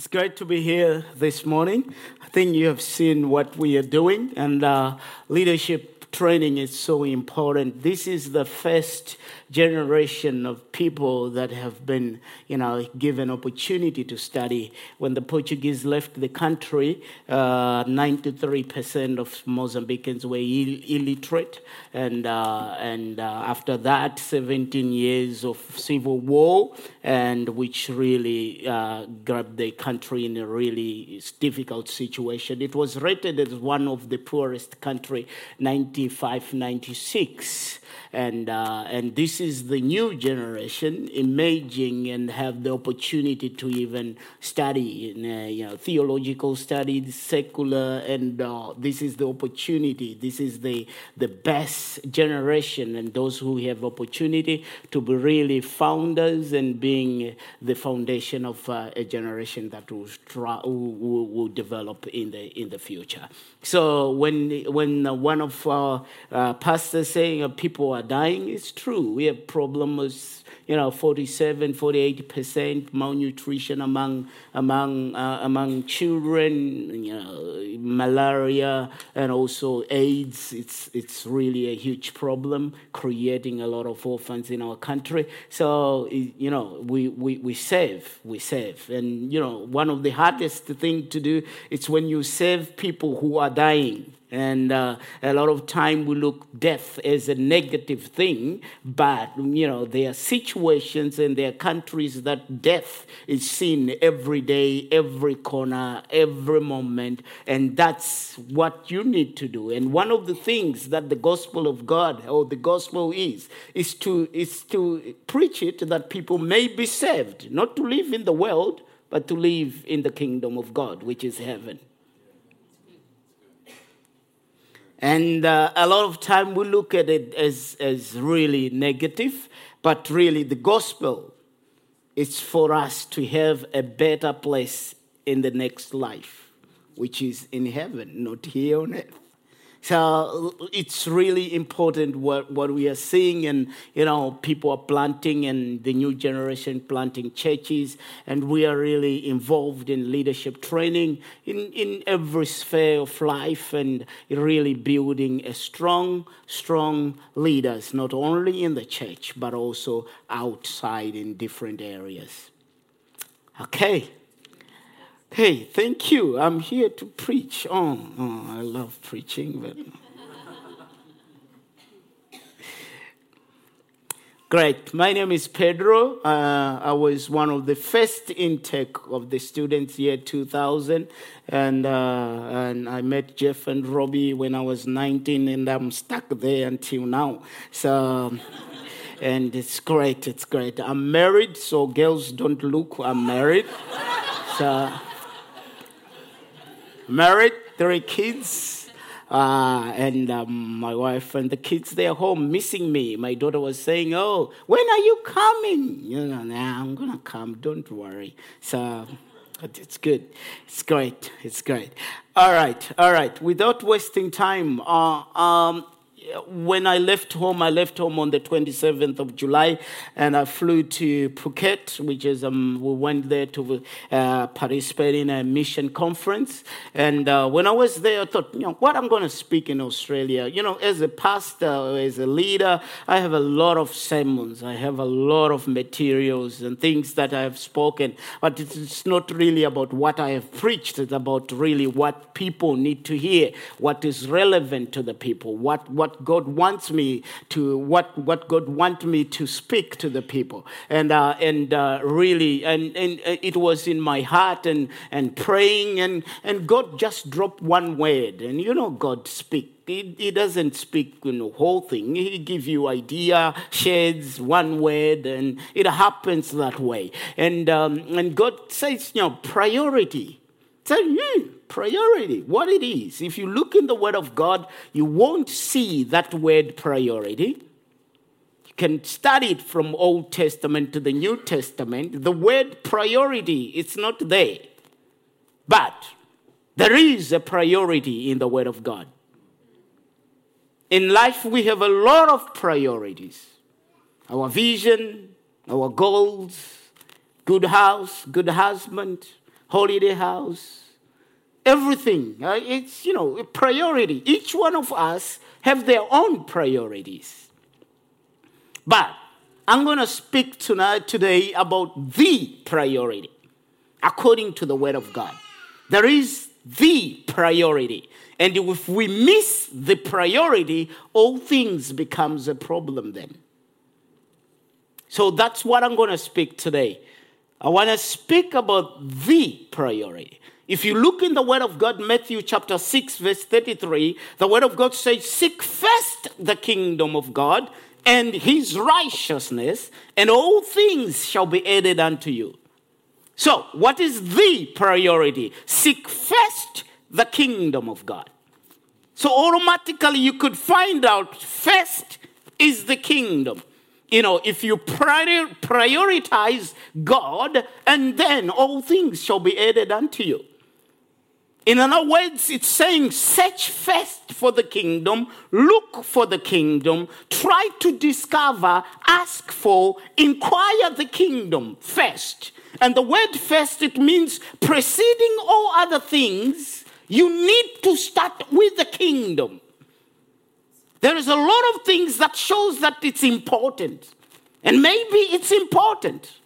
It's great to be here this morning. I think you have seen what we are doing, and uh, leadership training is so important. This is the first generation of people that have been, you know, given opportunity to study. When the Portuguese left the country, uh, 93% of Mozambicans were Ill- illiterate, and uh, and uh, after that, 17 years of civil war, and which really uh, grabbed the country in a really difficult situation. It was rated as one of the poorest country, 95, 96 and uh, and this is the new generation emerging and have the opportunity to even study in, uh, you know theological studies secular and uh, this is the opportunity. This is the the best generation and those who have opportunity to be really founders and being the foundation of uh, a generation that will, try, will, will, develop in the in the future. So when when one of our uh, pastors saying uh, people are dying, it's true. We have problems, you know, 47, 48% malnutrition among among uh, among children, you know, malaria and also AIDS. It's it's really a huge problem, creating a lot of orphans in our country. So you know, we we, we save, we save, and you know, one of the hardest thing to do is when you save people who are dying and uh, a lot of time we look death as a negative thing but you know there are situations and there are countries that death is seen every day every corner every moment. And that's what you need to do. And one of the things that the gospel of god or the gospel is is to is to preach it that people may be saved. Not to live in the world but to live in the kingdom of god which is heaven And uh, a lot of time we look at it as, as really negative, but really the gospel is for us to have a better place in the next life, which is in heaven, not here on earth. So it's really important what, what we are seeing, and you know, people are planting, and the new generation planting churches, and we are really involved in leadership training in, in every sphere of life, and really building a strong, strong leaders, not only in the church but also outside in different areas. Okay. Hey, thank you. I'm here to preach. Oh, oh I love preaching, but. Great. My name is Pedro. Uh, I was one of the first intake of the students year 2000, and uh, and I met Jeff and Robbie when I was 19, and I'm stuck there until now. So. And it's great, it's great. I'm married, so girls don't look I'm married. So married, three kids. Uh, and um, my wife and the kids, they're home missing me. My daughter was saying, Oh, when are you coming? You know, nah, I'm going to come, don't worry. So it's good. It's great. It's great. All right, all right. Without wasting time, uh, um, when I left home, I left home on the 27th of July and I flew to Phuket, which is, um, we went there to uh, participate in a mission conference. And uh, when I was there, I thought, you know, what I'm going to speak in Australia. You know, as a pastor, as a leader, I have a lot of sermons, I have a lot of materials and things that I have spoken, but it's not really about what I have preached, it's about really what people need to hear, what is relevant to the people, what, what God wants me to, what, what God wants me to speak to the people. And, uh, and uh, really, and, and it was in my heart and, and praying, and, and God just dropped one word. And you know, God speaks he, he doesn't speak you know, whole thing. He give you idea, shades one word, and it happens that way. And um, and God says, you know, priority. Say, hmm, priority, what it is. If you look in the Word of God, you won't see that word priority. You can study it from Old Testament to the New Testament. The word priority is not there. But there is a priority in the Word of God. In life, we have a lot of priorities our vision, our goals, good house, good husband, holiday house, everything. Uh, it's, you know, a priority. Each one of us have their own priorities. But I'm going to speak tonight, today about the priority according to the Word of God. There is the priority. And if we miss the priority, all things becomes a problem then. So that's what I'm going to speak today. I want to speak about the priority. If you look in the Word of God, Matthew chapter 6, verse 33, the Word of God says, Seek first the kingdom of God and his righteousness, and all things shall be added unto you. So, what is the priority? Seek first the kingdom of God. So, automatically, you could find out first is the kingdom. You know, if you prioritize God, and then all things shall be added unto you. In other words, it's saying, search first for the kingdom, look for the kingdom, try to discover, ask for, inquire the kingdom first. And the word first, it means preceding all other things, you need to start with the kingdom. There is a lot of things that shows that it's important. And maybe it's important.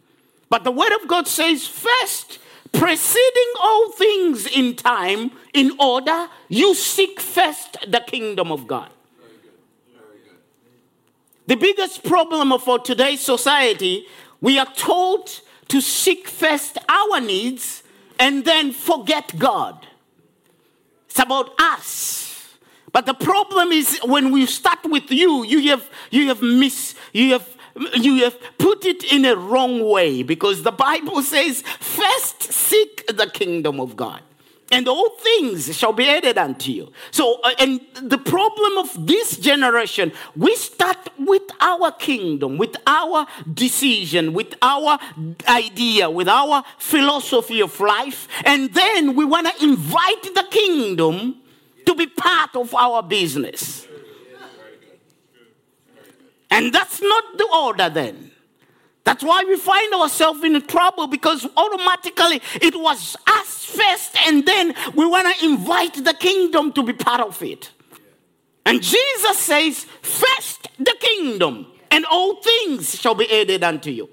But the word of God says first, preceding all things in time, in order, you seek first the kingdom of God. The biggest problem for today's society, we are told to seek first our needs and then forget God. It's about us. But the problem is when we start with you, you have you have miss you have you have put it in a wrong way because the Bible says, first seek the kingdom of God and all things shall be added unto you. So, uh, and the problem of this generation, we start with our kingdom, with our decision, with our idea, with our philosophy of life, and then we want to invite the kingdom to be part of our business. And that's not the order then. That's why we find ourselves in trouble because automatically it was us first, and then we want to invite the kingdom to be part of it. And Jesus says, First the kingdom, and all things shall be added unto you.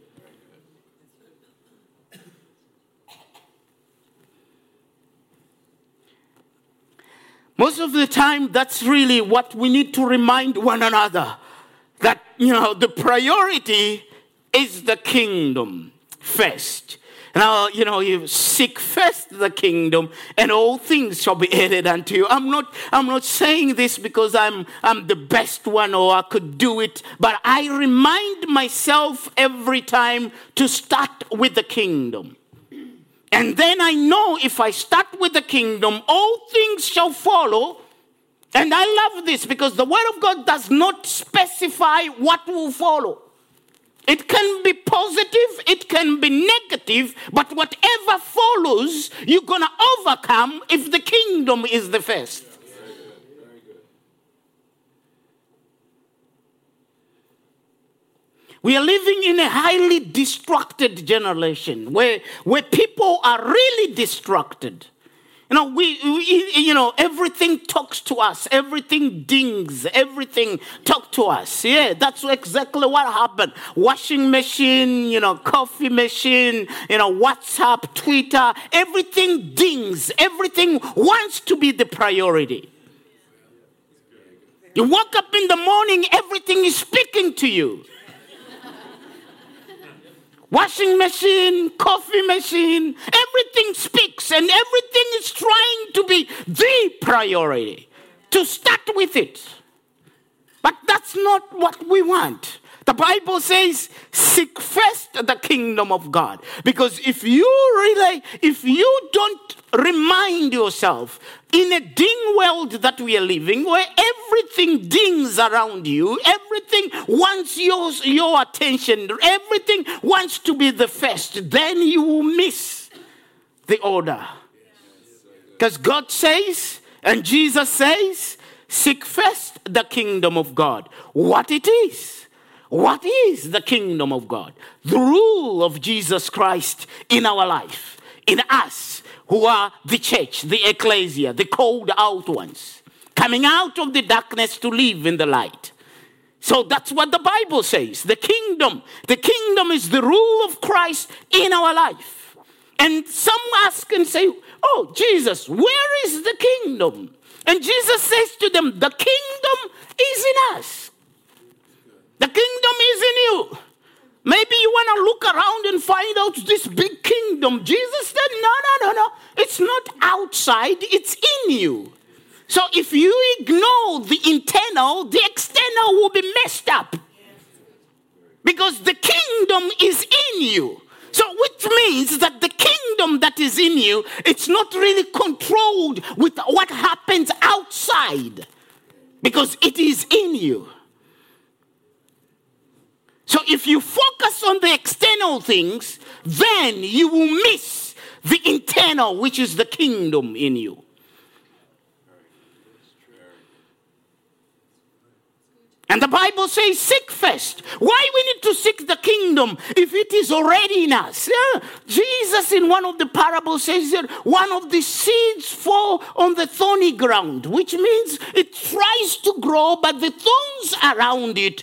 Most of the time, that's really what we need to remind one another that, you know, the priority is the kingdom first. Now, you know, you seek first the kingdom and all things shall be added unto you. I'm not, I'm not saying this because I'm, I'm the best one or I could do it, but I remind myself every time to start with the kingdom. And then I know if I start with the kingdom, all things shall follow and I love this because the Word of God does not specify what will follow. It can be positive, it can be negative, but whatever follows, you're going to overcome if the kingdom is the first. We are living in a highly distracted generation where, where people are really distracted. You know, we, we, you know, everything talks to us, everything dings, everything talk to us. Yeah, that's exactly what happened. Washing machine, you know, coffee machine, you know, WhatsApp, Twitter, everything dings, everything wants to be the priority. You wake up in the morning, everything is speaking to you washing machine, coffee machine, everything speaks and everything is trying to be the priority. To start with it. But that's not what we want. The Bible says, seek first the kingdom of God. Because if you really, if you don't remind yourself in a ding world that we are living, where everything dings around you, everything wants your, your attention, everything wants to be the first, then you will miss the order. Because God says, and Jesus says, seek first the kingdom of God. What it is what is the kingdom of God? The rule of Jesus Christ in our life, in us, who are the church, the ecclesia, the called out ones, coming out of the darkness to live in the light. So that's what the Bible says. The kingdom, the kingdom is the rule of Christ in our life. And some ask and say, Oh, Jesus, where is the kingdom? And Jesus says to them, The kingdom is in us. The kingdom is in you. Maybe you want to look around and find out this big kingdom. Jesus said, No, no, no, no. It's not outside, it's in you. So if you ignore the internal, the external will be messed up. Because the kingdom is in you. So, which means that the kingdom that is in you, it's not really controlled with what happens outside, because it is in you. So, if you focus on the external things, then you will miss the internal, which is the kingdom in you. And the Bible says, seek first. Why we need to seek the kingdom if it is already in us? Yeah. Jesus, in one of the parables, says that one of the seeds fall on the thorny ground, which means it tries to grow, but the thorns around it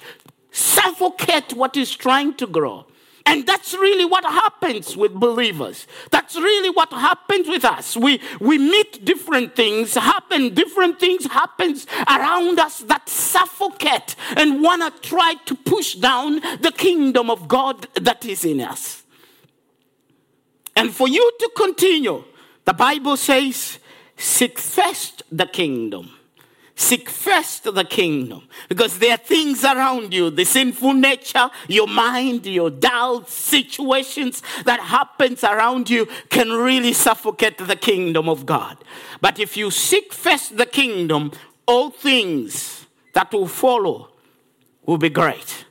suffocate what is trying to grow. And that's really what happens with believers. That's really what happens with us. We, we meet different things, happen, different things happens around us that suffocate and want to try to push down the kingdom of God that is in us. And for you to continue, the Bible says, seek first the kingdom Seek first the kingdom because there are things around you, the sinful nature, your mind, your doubts, situations that happens around you can really suffocate the kingdom of God. But if you seek first the kingdom, all things that will follow will be great.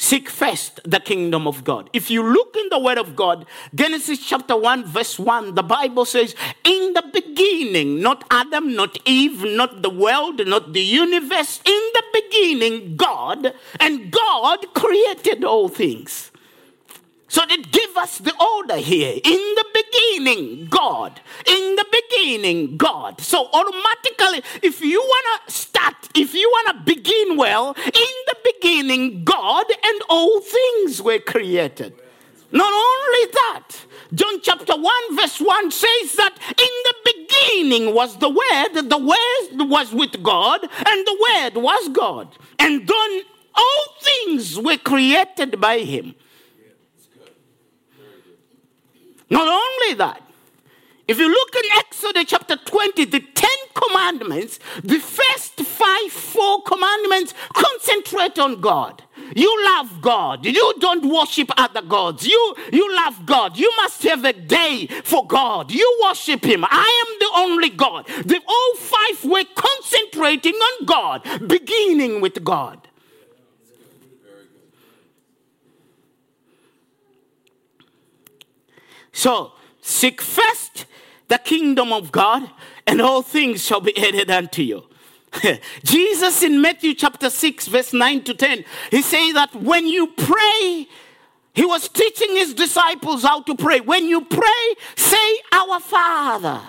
Seek first the kingdom of God. If you look in the Word of God, Genesis chapter 1, verse 1, the Bible says, In the beginning, not Adam, not Eve, not the world, not the universe, in the beginning, God, and God created all things. So that give us the order here. In the beginning, God. In the beginning, God. So automatically, if you want to start, if you want to begin well, in the beginning, God and all things were created. Not only that, John chapter 1, verse 1 says that in the beginning was the Word, the Word was with God, and the Word was God. And then all things were created by Him. Not only that, if you look in Exodus chapter 20, the Ten Commandments, the first five, four commandments concentrate on God. You love God. You don't worship other gods. You, you love God. You must have a day for God. You worship Him. I am the only God. The all five were concentrating on God, beginning with God. So seek first the kingdom of God, and all things shall be added unto you. Jesus in Matthew chapter 6, verse 9 to 10, he says that when you pray, he was teaching his disciples how to pray. When you pray, say, Our Father.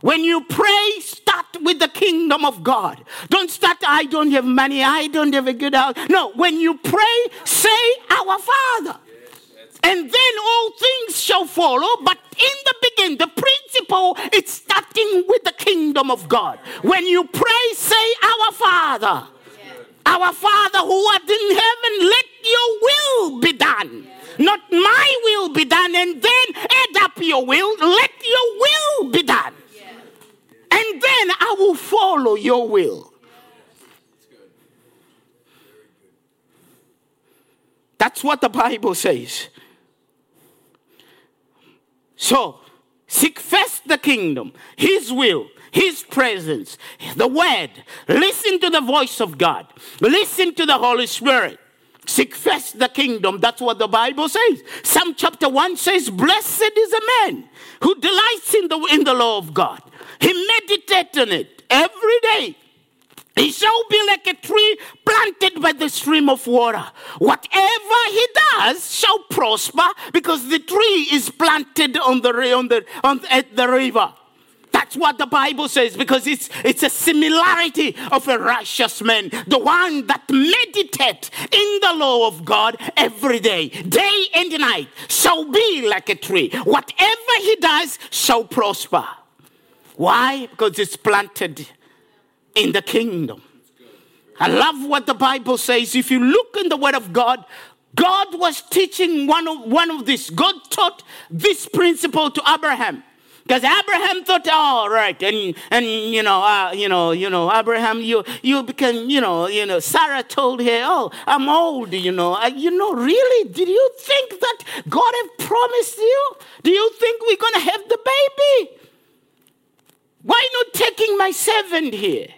When you pray, start with the kingdom of God. Don't start, I don't have money, I don't have a good house. No, when you pray, say, Our Father and then all things shall follow. But in the beginning, the principle is starting with kingdom of God. When you pray, say, Our Father. Our Father who art in heaven, let your will be done. Not my will be done, and then add up your will, let your will be done. And then I will follow your will. That's what the Bible says. So, seek first the kingdom, His will, His presence, the Word. Listen to the voice of God, listen to the Holy Spirit. Seek first the kingdom. That's what the Bible says. Psalm chapter 1 says, Blessed is a man who delights in the, in the law of God. He meditates on it every day He shall be like a tree planted by the stream of water. Whatever he does shall prosper because the tree is planted on the, on the, on, at the river. That's what the Bible says because it's, it's a similarity of a righteous man, the one that meditate in the law of God every day, day and night, shall be like a tree. Whatever he does shall prosper. Why? Because it's planted in the kingdom. I love what the Bible says. If you look in the Word of God, God was teaching one of, one of this. God taught this principle to Abraham. Because Abraham thought, oh, right, and and you know, uh, you know, you know, Abraham, you you became, you know, you know, Sarah told her, oh, I'm old, you know, uh, you know, really, did you think that God had promised you? Do you think we're gonna have the baby? Why not taking my servant here?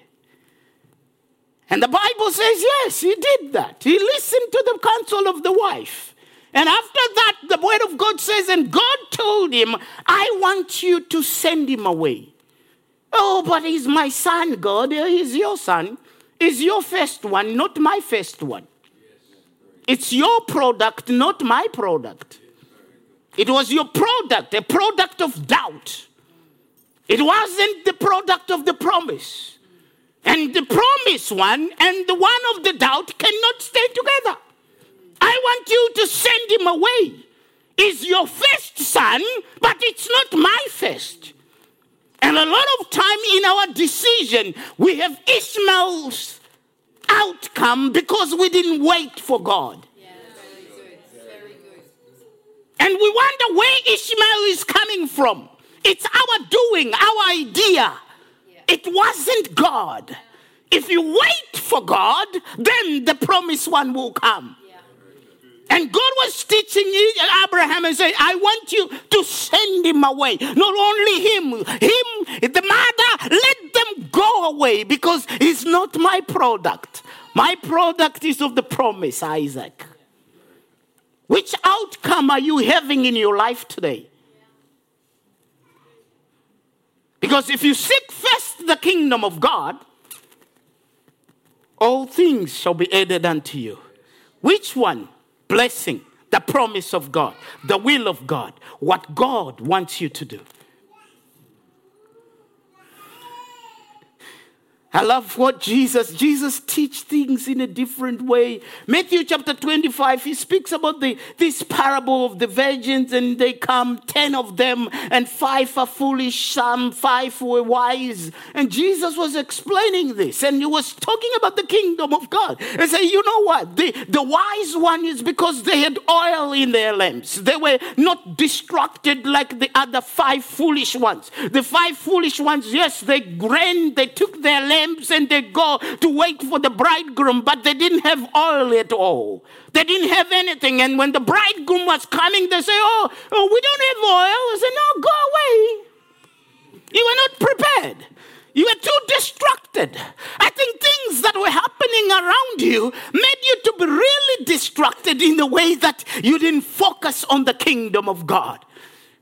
And the Bible says, yes, he did that. He listened to the counsel of the wife. And after that, the word of God says, and God told him, I want you to send him away. Oh, but he's my son, God. He's your son. He's your first one, not my first one. It's your product, not my product. It was your product, a product of doubt. It wasn't the product of the promise. And the promise one and the one of the doubt cannot stay together. I want you to send him away. Is your first son, but it's not my first. And a lot of time in our decision, we have Ishmael's outcome because we didn't wait for God. And we wonder where Ishmael is coming from. It's our doing, our idea. It wasn't God. If you wait for God, then the promised one will come. And God was teaching Abraham and saying, I want you to send him away. Not only him, him, the mother, let them go away because he's not my product. My product is of the promise, Isaac. Which outcome are you having in your life today? Because if you seek first the kingdom of God, all things shall be added unto you. Which one? Blessing, the promise of God, the will of God, what God wants you to do. I love what Jesus, Jesus teach things in a different way. Matthew chapter 25, he speaks about the, this parable of the virgins and they come, 10 of them and five are foolish, some five were wise. And Jesus was explaining this and he was talking about the kingdom of God. And say, you know what? The, the wise one is because they had oil in their lamps. They were not distracted like the other five foolish ones. The five foolish ones, yes, they ran, they took their lamps lamps and they go to wait for the bridegroom, but they didn't have oil at all. They didn't have anything. And when the bridegroom was coming, they say, Oh, oh we don't have oil. I said, No, go away. You were not prepared. You were too distracted. I think things that were happening around you made you to be really distracted in the way that you didn't focus on the kingdom of God.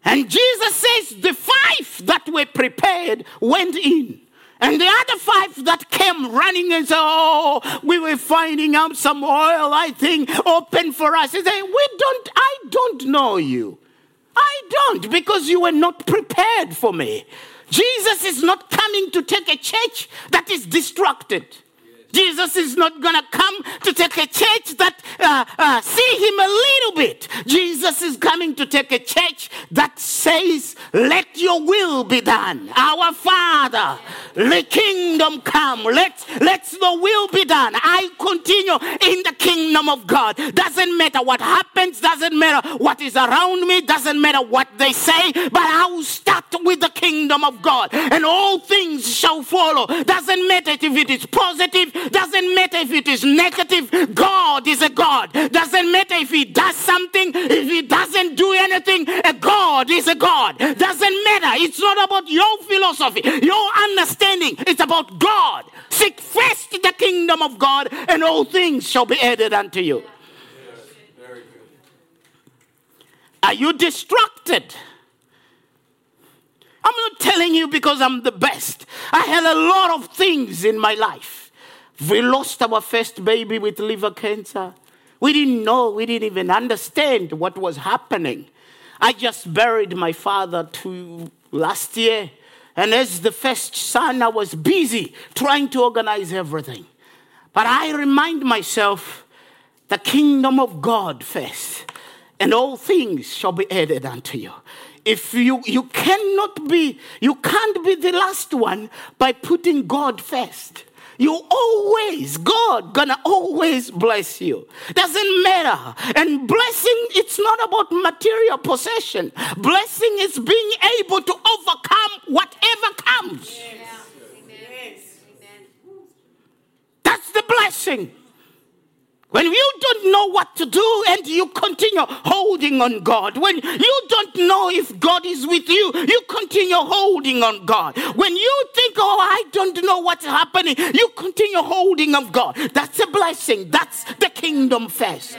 And Jesus says the five that were prepared went in. And the other five that came running and said, Oh, we were finding out some oil, I think, open for us. He said, We don't, I don't know you. I don't, because you were not prepared for me. Jesus is not coming to take a church that is distracted. Jesus is not going to come to take a church that uh, uh, see him a little bit. Jesus is coming to take a church that says, "Let your will be done, our Father. The kingdom come. Let let the will be done. I continue in the kingdom of God. Doesn't matter what happens. Doesn't matter what is around me. Doesn't matter what they say. But I will start with the kingdom of God, and all things shall follow. Doesn't matter if it is positive doesn't matter if it is negative, God is a God. Doesn't matter if He does something, if He doesn't do anything, a God is a God. Doesn't matter. It's not about your philosophy, your understanding. It's about God. Seek first the kingdom of God, and all things shall be added unto you. Are you distracted? I'm not telling you because I'm the best. I had a lot of things in my life. We lost our first baby with liver cancer. We didn't know, we didn't even understand what was happening. I just buried my father two, last year. And as the first son, I was busy trying to organize everything. But I remind myself the kingdom of God first, and all things shall be added unto you. If you, you cannot be, you can't be the last one by putting God first. You always, God gonna always bless you. Doesn't matter. And blessing, it's not about material possession. Blessing is being able to overcome whatever comes. Yes. That's the blessing. When you don't know what to do and you continue holding on God, when you don't know if God is with you, you continue holding on God. When you think, oh, I don't know what's happening, you continue holding on God. That's a blessing. That's the kingdom first.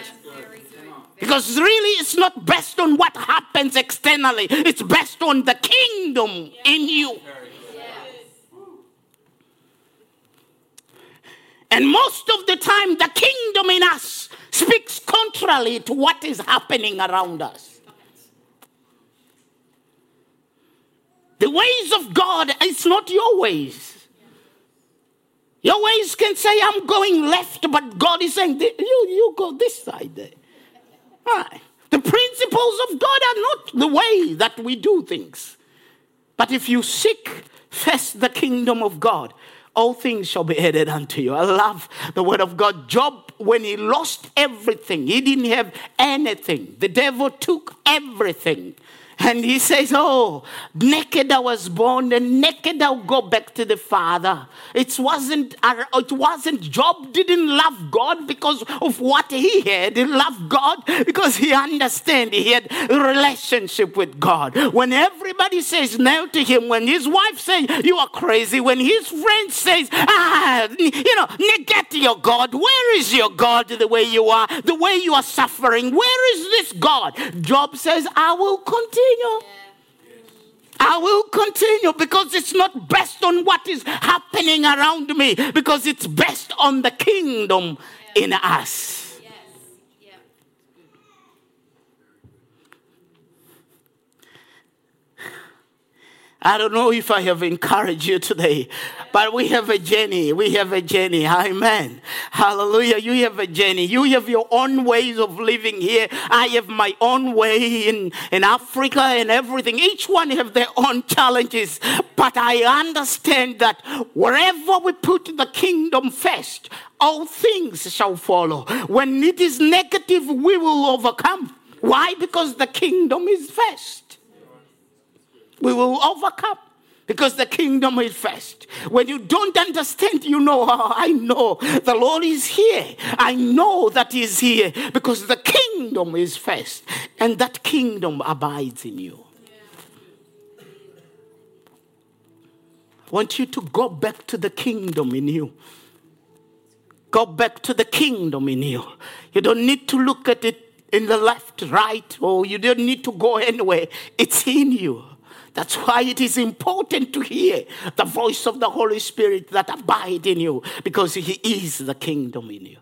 Because really, it's not based on what happens externally, it's based on the kingdom in you. And most of the time, the kingdom in us speaks contrary to what is happening around us. The ways of God, it's not your ways. Your ways can say, I'm going left, but God is saying, you, you go this side. Right. Ah, the principles of God are not the way that we do things. But if you seek first the kingdom of God, all things shall be added unto you. I love the word of God. Job, when he lost everything, he didn't have anything. The devil took everything. And he says, Oh, naked I was born, and naked I'll go back to the Father. It wasn't, it wasn't Job didn't love God because of what he had. He loved God because he understood he had relationship with God. When everybody says no to him, when his wife says, You are crazy, when his friend says, Ah, you know, negate your God. Where is your God the way you are, the way you are suffering? Where is this God? Job says, I will continue continue. I will continue because it's not based on what is happening around me, because it's based on the kingdom in us. I don't know if I have encouraged you today, but we have a journey. We have a journey. Amen. Hallelujah. You have a journey. You have your own ways of living here. I have my own way in, in Africa and everything. Each one have their own challenges. But I understand that wherever we put the kingdom first, all things shall follow. When it is negative, we will overcome. Why? Because the kingdom is first we will overcome because the kingdom is first. When you don't understand, you know, oh, I know the Lord is here. I know that He's here because the kingdom is first, and that kingdom abides in you. I want you to go back to the kingdom in you. Go back to the kingdom in you. You don't need to look at it in the left, right, or you don't need to go anywhere. It's in you. That's why it is important to hear the voice of the Holy Spirit that abide in you because he is the kingdom in you.